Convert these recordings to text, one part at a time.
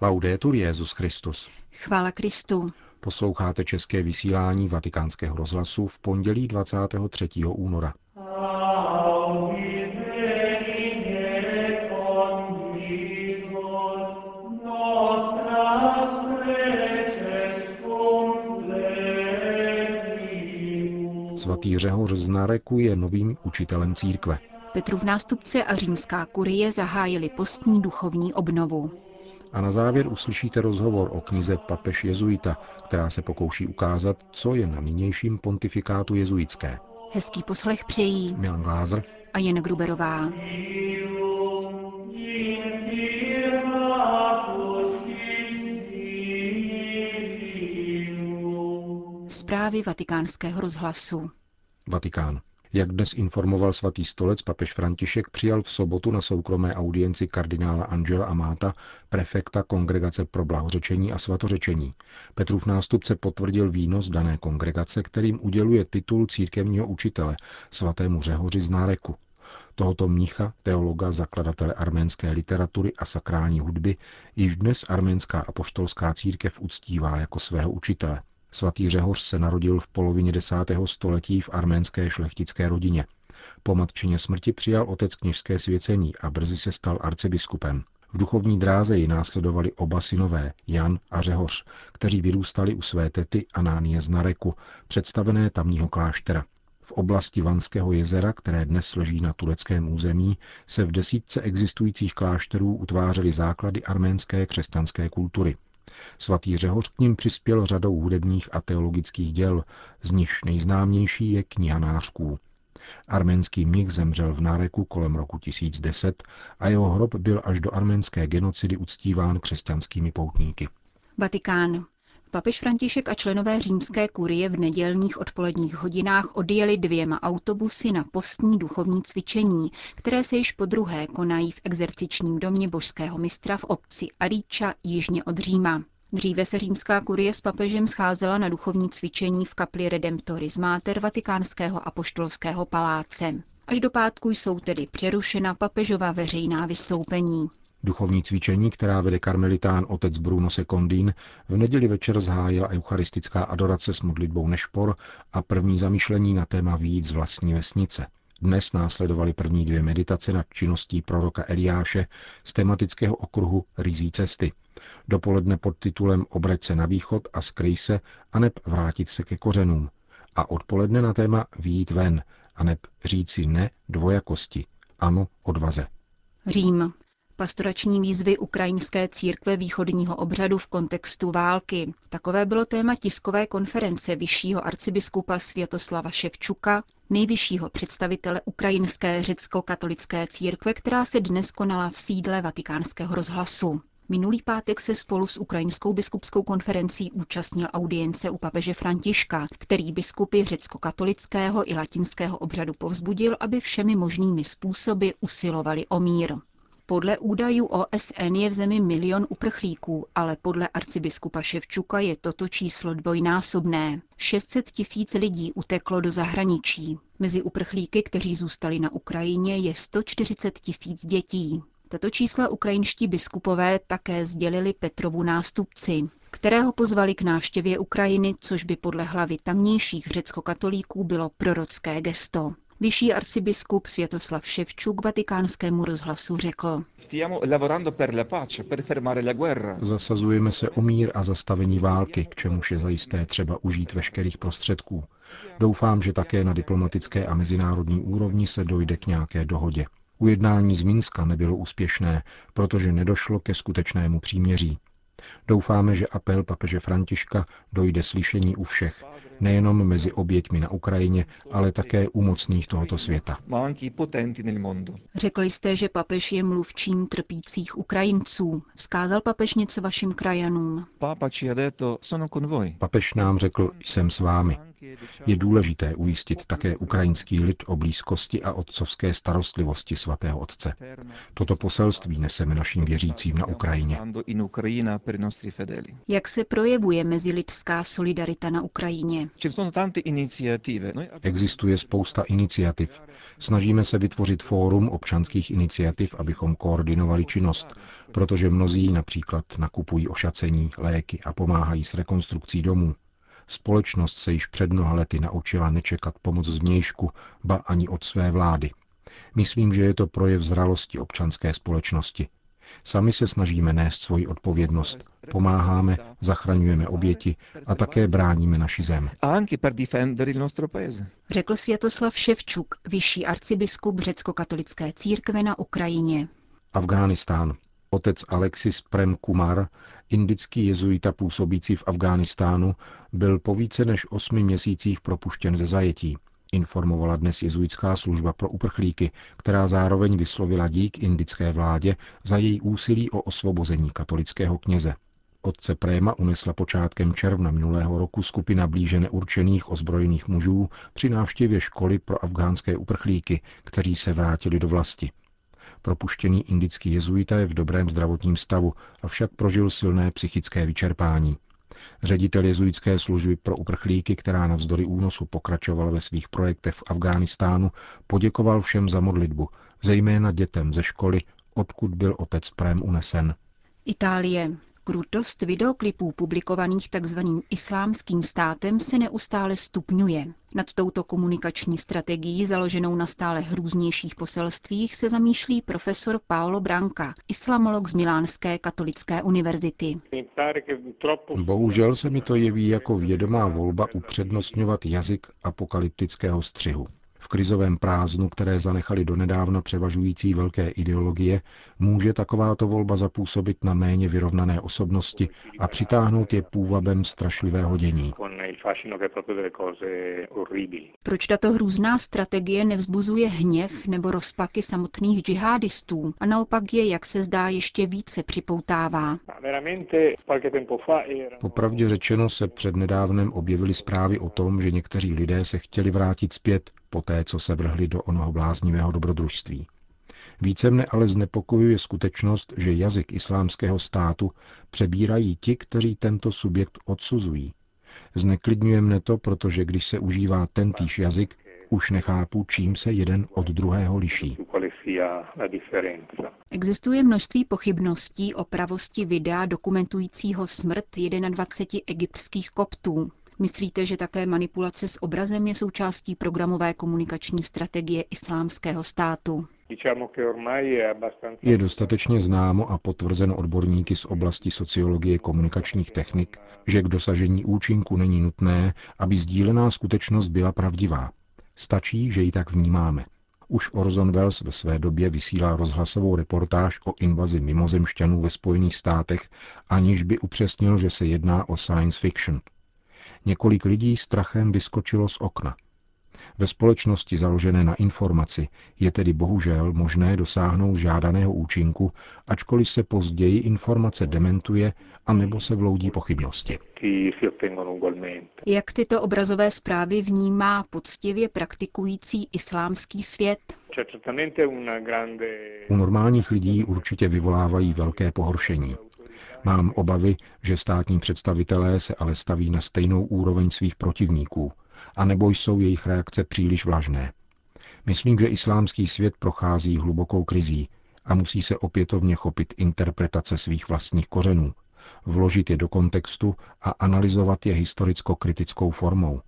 Laudetur Jezus Christus. Chvála Kristu. Posloucháte české vysílání Vatikánského rozhlasu v pondělí 23. února. Svatý Řehoř z Nareku je novým učitelem církve. Petrův nástupce a římská kurie zahájili postní duchovní obnovu. A na závěr uslyšíte rozhovor o knize Papež jezuita, která se pokouší ukázat, co je na nynějším pontifikátu jezuitské. Hezký poslech přejí Milan Glázer a Jen Gruberová. Zprávy vatikánského rozhlasu. Vatikán. Jak dnes informoval svatý stolec, papež František přijal v sobotu na soukromé audienci kardinála Angela Amata, prefekta Kongregace pro blahořečení a svatořečení. Petrův nástupce potvrdil výnos dané kongregace, kterým uděluje titul církevního učitele svatému Řehoři z Náreku. Tohoto mnicha, teologa, zakladatele arménské literatury a sakrální hudby, již dnes arménská apoštolská církev uctívá jako svého učitele. Svatý Řehoř se narodil v polovině desátého století v arménské šlechtické rodině. Po matčině smrti přijal otec kněžské svěcení a brzy se stal arcibiskupem. V duchovní dráze ji následovali oba synové, Jan a Řehoř, kteří vyrůstali u své tety Anánie z Nareku, představené tamního kláštera. V oblasti Vanského jezera, které dnes leží na tureckém území, se v desítce existujících klášterů utvářely základy arménské křesťanské kultury. Svatý Řehoř k ním přispěl řadou hudebních a teologických děl, z nichž nejznámější je kniha nářků. Arménský mnich zemřel v Náreku kolem roku 1010 a jeho hrob byl až do arménské genocidy uctíván křesťanskými poutníky. Vatikán. Papež František a členové římské kurie v nedělních odpoledních hodinách odjeli dvěma autobusy na postní duchovní cvičení, které se již po druhé konají v exercičním domě božského mistra v obci Aríča jižně od Říma. Dříve se římská kurie s papežem scházela na duchovní cvičení v kapli Redemptoris Mater Vatikánského apoštolského paláce. Až do pátku jsou tedy přerušena papežova veřejná vystoupení. Duchovní cvičení, která vede karmelitán otec Bruno Sekondín, v neděli večer zhájila eucharistická adorace s modlitbou Nešpor a první zamýšlení na téma výjít z vlastní vesnice. Dnes následovaly první dvě meditace nad činností proroka Eliáše z tematického okruhu Rizí cesty. Dopoledne pod titulem Obrať se na východ a skryj se, aneb vrátit se ke kořenům. A odpoledne na téma Výjít ven, aneb říci ne dvojakosti, ano odvaze. Řím. Pastorační výzvy ukrajinské církve východního obřadu v kontextu války. Takové bylo téma tiskové konference vyššího arcibiskupa Světoslava Ševčuka, nejvyššího představitele ukrajinské řecko-katolické církve, která se dnes konala v sídle vatikánského rozhlasu. Minulý pátek se spolu s Ukrajinskou biskupskou konferencí účastnil audience u papeže Františka, který biskupy řecko-katolického i latinského obřadu povzbudil, aby všemi možnými způsoby usilovali o mír. Podle údajů OSN je v zemi milion uprchlíků, ale podle arcibiskupa Ševčuka je toto číslo dvojnásobné. 600 tisíc lidí uteklo do zahraničí. Mezi uprchlíky, kteří zůstali na Ukrajině, je 140 tisíc dětí. Tato čísla ukrajinští biskupové také sdělili Petrovu nástupci, kterého pozvali k návštěvě Ukrajiny, což by podle hlavy tamnějších řecko-katolíků bylo prorocké gesto. Vyšší arcibiskup Světoslav Ševčuk vatikánskému rozhlasu řekl. Zasazujeme se o mír a zastavení války, k čemuž je zajisté třeba užít veškerých prostředků. Doufám, že také na diplomatické a mezinárodní úrovni se dojde k nějaké dohodě. Ujednání z Minska nebylo úspěšné, protože nedošlo ke skutečnému příměří. Doufáme, že apel papeže Františka dojde slyšení u všech, nejenom mezi oběťmi na Ukrajině, ale také u mocných tohoto světa. Řekli jste, že papež je mluvčím trpících Ukrajinců. Vzkázal papež něco vašim krajanům? Papež nám řekl, jsem s vámi. Je důležité ujistit také ukrajinský lid o blízkosti a otcovské starostlivosti svatého otce. Toto poselství neseme našim věřícím na Ukrajině. Jak se projevuje mezilidská solidarita na Ukrajině? Existuje spousta iniciativ. Snažíme se vytvořit fórum občanských iniciativ, abychom koordinovali činnost, protože mnozí například nakupují ošacení, léky a pomáhají s rekonstrukcí domů. Společnost se již před mnoha lety naučila nečekat pomoc zvnějšku, ba ani od své vlády. Myslím, že je to projev zralosti občanské společnosti. Sami se snažíme nést svoji odpovědnost, pomáháme, zachraňujeme oběti a také bráníme naši zem. Řekl Světoslav Ševčuk, vyšší arcibiskup řecko-katolické církve na Ukrajině. Afghánistán. Otec Alexis Prem Kumar, indický jezuita působící v Afghánistánu, byl po více než osmi měsících propuštěn ze zajetí informovala dnes jezuitská služba pro uprchlíky, která zároveň vyslovila dík indické vládě za její úsilí o osvobození katolického kněze. Otce Préma unesla počátkem června minulého roku skupina blíže neurčených ozbrojených mužů při návštěvě školy pro afgánské uprchlíky, kteří se vrátili do vlasti. Propuštěný indický jezuita je v dobrém zdravotním stavu, avšak prožil silné psychické vyčerpání. Ředitel jezuitské služby pro uprchlíky, která navzdory únosu pokračovala ve svých projektech v Afghánistánu, poděkoval všem za modlitbu, zejména dětem ze školy, odkud byl otec Prém unesen. Itálie. Krutost videoklipů publikovaných tzv. islámským státem se neustále stupňuje. Nad touto komunikační strategií, založenou na stále hrůznějších poselstvích, se zamýšlí profesor Paolo Branca, islamolog z Milánské katolické univerzity. Bohužel se mi to jeví jako vědomá volba upřednostňovat jazyk apokalyptického střihu. V krizovém prázdnu, které zanechali donedávna převažující velké ideologie, může takováto volba zapůsobit na méně vyrovnané osobnosti a přitáhnout je půvabem strašlivého dění. Proč tato hrůzná strategie nevzbuzuje hněv nebo rozpaky samotných džihadistů a naopak je, jak se zdá, ještě více připoutává? Popravdě řečeno se přednedávnem objevily zprávy o tom, že někteří lidé se chtěli vrátit zpět poté, co se vrhli do onoho bláznivého dobrodružství. Více mne ale znepokojuje skutečnost, že jazyk islámského státu přebírají ti, kteří tento subjekt odsuzují. Zneklidňuje mne to, protože když se užívá tentýž jazyk, už nechápu, čím se jeden od druhého liší. Existuje množství pochybností o pravosti videa dokumentujícího smrt 21 egyptských koptů. Myslíte, že také manipulace s obrazem je součástí programové komunikační strategie islámského státu? Je dostatečně známo a potvrzeno odborníky z oblasti sociologie komunikačních technik, že k dosažení účinku není nutné, aby sdílená skutečnost byla pravdivá. Stačí, že ji tak vnímáme. Už Orson Welles ve své době vysílá rozhlasovou reportáž o invazi mimozemšťanů ve Spojených státech, aniž by upřesnil, že se jedná o science fiction – Několik lidí strachem vyskočilo z okna. Ve společnosti založené na informaci je tedy bohužel možné dosáhnout žádaného účinku, ačkoliv se později informace dementuje a nebo se vloudí pochybnosti. Jak tyto obrazové zprávy vnímá poctivě praktikující islámský svět? U normálních lidí určitě vyvolávají velké pohoršení. Mám obavy, že státní představitelé se ale staví na stejnou úroveň svých protivníků, anebo jsou jejich reakce příliš vlažné. Myslím, že islámský svět prochází hlubokou krizí a musí se opětovně chopit interpretace svých vlastních kořenů, vložit je do kontextu a analyzovat je historicko-kritickou formou,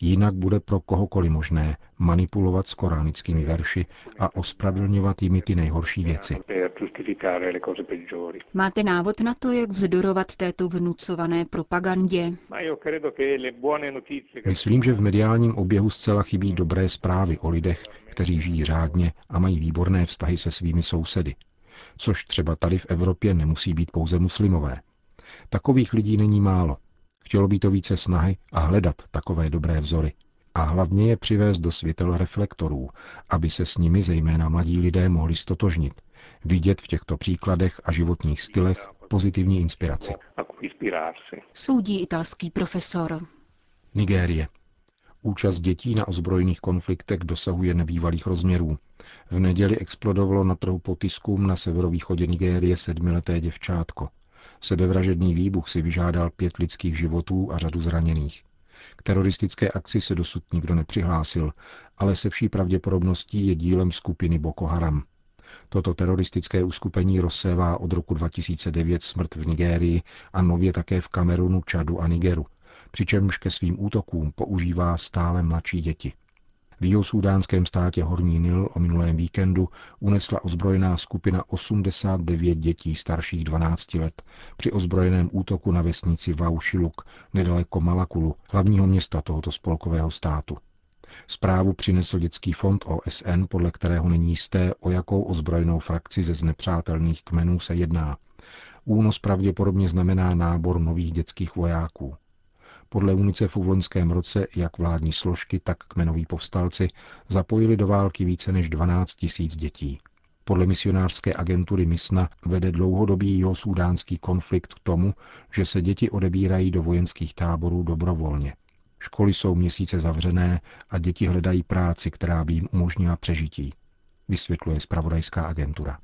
Jinak bude pro kohokoliv možné manipulovat s koránickými verši a ospravedlňovat jimi ty nejhorší věci. Máte návod na to, jak vzdorovat této vnucované propagandě? Myslím, že v mediálním oběhu zcela chybí dobré zprávy o lidech, kteří žijí řádně a mají výborné vztahy se svými sousedy. Což třeba tady v Evropě nemusí být pouze muslimové. Takových lidí není málo. Chtělo by to více snahy a hledat takové dobré vzory. A hlavně je přivést do světel reflektorů, aby se s nimi zejména mladí lidé mohli stotožnit, vidět v těchto příkladech a životních stylech pozitivní inspiraci. Soudí italský profesor. Nigérie. Účast dětí na ozbrojených konfliktech dosahuje nebývalých rozměrů. V neděli explodovalo na trhu potiskům na severovýchodě Nigérie sedmileté děvčátko. Sebevražedný výbuch si vyžádal pět lidských životů a řadu zraněných. K teroristické akci se dosud nikdo nepřihlásil, ale se vší pravděpodobností je dílem skupiny Boko Haram. Toto teroristické uskupení rozsévá od roku 2009 smrt v Nigérii a nově také v Kamerunu, Čadu a Nigeru, přičemž ke svým útokům používá stále mladší děti. V jihousudánském státě Horní Nil o minulém víkendu unesla ozbrojená skupina 89 dětí starších 12 let při ozbrojeném útoku na vesnici Vaušiluk nedaleko Malakulu, hlavního města tohoto spolkového státu. Zprávu přinesl dětský fond OSN, podle kterého není jisté, o jakou ozbrojenou frakci ze znepřátelných kmenů se jedná. Únos pravděpodobně znamená nábor nových dětských vojáků. Podle UNICEFu v loňském roce jak vládní složky, tak kmenoví povstalci zapojili do války více než 12 tisíc dětí. Podle misionářské agentury MISNA vede dlouhodobý jeho sudánský konflikt k tomu, že se děti odebírají do vojenských táborů dobrovolně. Školy jsou měsíce zavřené a děti hledají práci, která by jim umožnila přežití, vysvětluje zpravodajská agentura.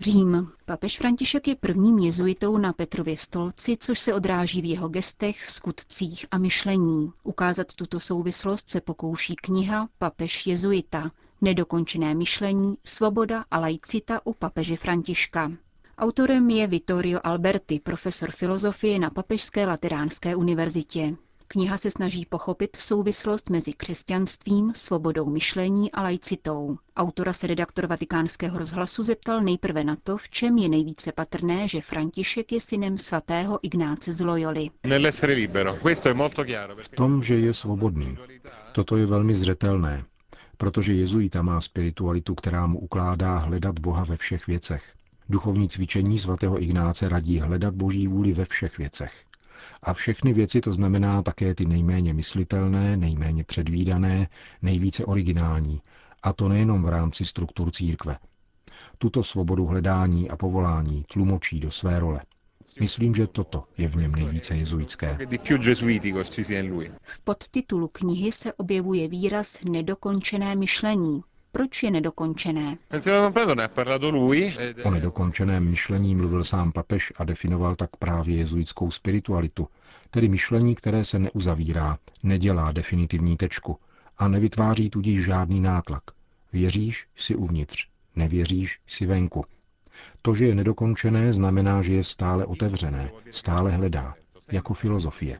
Řím. Papež František je prvním jezuitou na Petrově stolci, což se odráží v jeho gestech, skutcích a myšlení. Ukázat tuto souvislost se pokouší kniha Papež jezuita. Nedokončené myšlení, svoboda a laicita u papeže Františka. Autorem je Vittorio Alberti, profesor filozofie na Papežské lateránské univerzitě. Kniha se snaží pochopit souvislost mezi křesťanstvím, svobodou myšlení a laicitou. Autora se redaktor vatikánského rozhlasu zeptal nejprve na to, v čem je nejvíce patrné, že František je synem svatého Ignáce z Loyoli. V tom, že je svobodný. Toto je velmi zřetelné, protože jezuita má spiritualitu, která mu ukládá hledat Boha ve všech věcech. Duchovní cvičení svatého Ignáce radí hledat Boží vůli ve všech věcech. A všechny věci to znamená také ty nejméně myslitelné, nejméně předvídané, nejvíce originální, a to nejenom v rámci struktur církve. Tuto svobodu hledání a povolání tlumočí do své role. Myslím, že toto je v něm nejvíce jezuitské. V podtitulu knihy se objevuje výraz nedokončené myšlení, proč je nedokončené? O nedokončeném myšlení mluvil sám papež a definoval tak právě jezuitskou spiritualitu, tedy myšlení, které se neuzavírá, nedělá definitivní tečku a nevytváří tudíž žádný nátlak. Věříš, si uvnitř, nevěříš, si venku. To, že je nedokončené, znamená, že je stále otevřené, stále hledá, jako filozofie.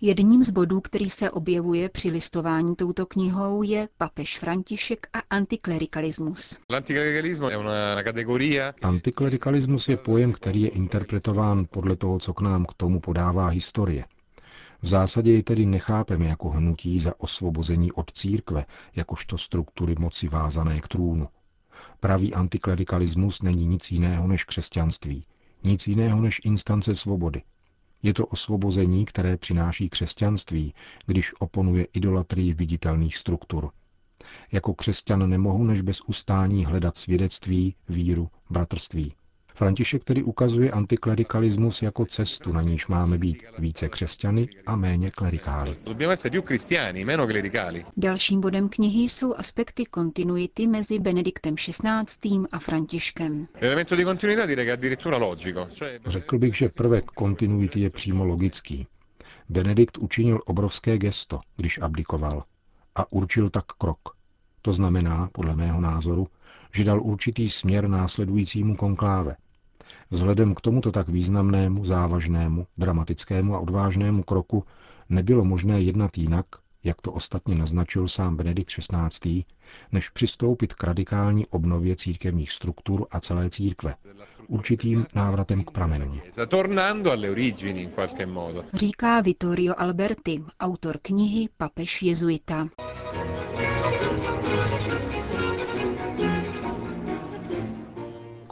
Jedním z bodů, který se objevuje při listování touto knihou, je papež František a antiklerikalismus. Antiklerikalismus je pojem, který je interpretován podle toho, co k nám k tomu podává historie. V zásadě ji tedy nechápeme jako hnutí za osvobození od církve, jakožto struktury moci vázané k trůnu. Pravý antiklerikalismus není nic jiného než křesťanství, nic jiného než instance svobody. Je to osvobození, které přináší křesťanství, když oponuje idolatrii viditelných struktur. Jako křesťan nemohu než bez ustání hledat svědectví, víru, bratrství. František tedy ukazuje antiklerikalismus jako cestu, na níž máme být více křesťany a méně klerikály. Dalším bodem knihy jsou aspekty kontinuity mezi Benediktem XVI. a Františkem. Řekl bych, že prvek kontinuity je přímo logický. Benedikt učinil obrovské gesto, když abdikoval, a určil tak krok. To znamená, podle mého názoru, že dal určitý směr následujícímu konkláve. Vzhledem k tomuto tak významnému, závažnému, dramatickému a odvážnému kroku nebylo možné jednat jinak, jak to ostatně naznačil sám Benedikt XVI., než přistoupit k radikální obnově církevních struktur a celé církve, určitým návratem k pramenům. Říká Vittorio Alberti, autor knihy Papež jezuita.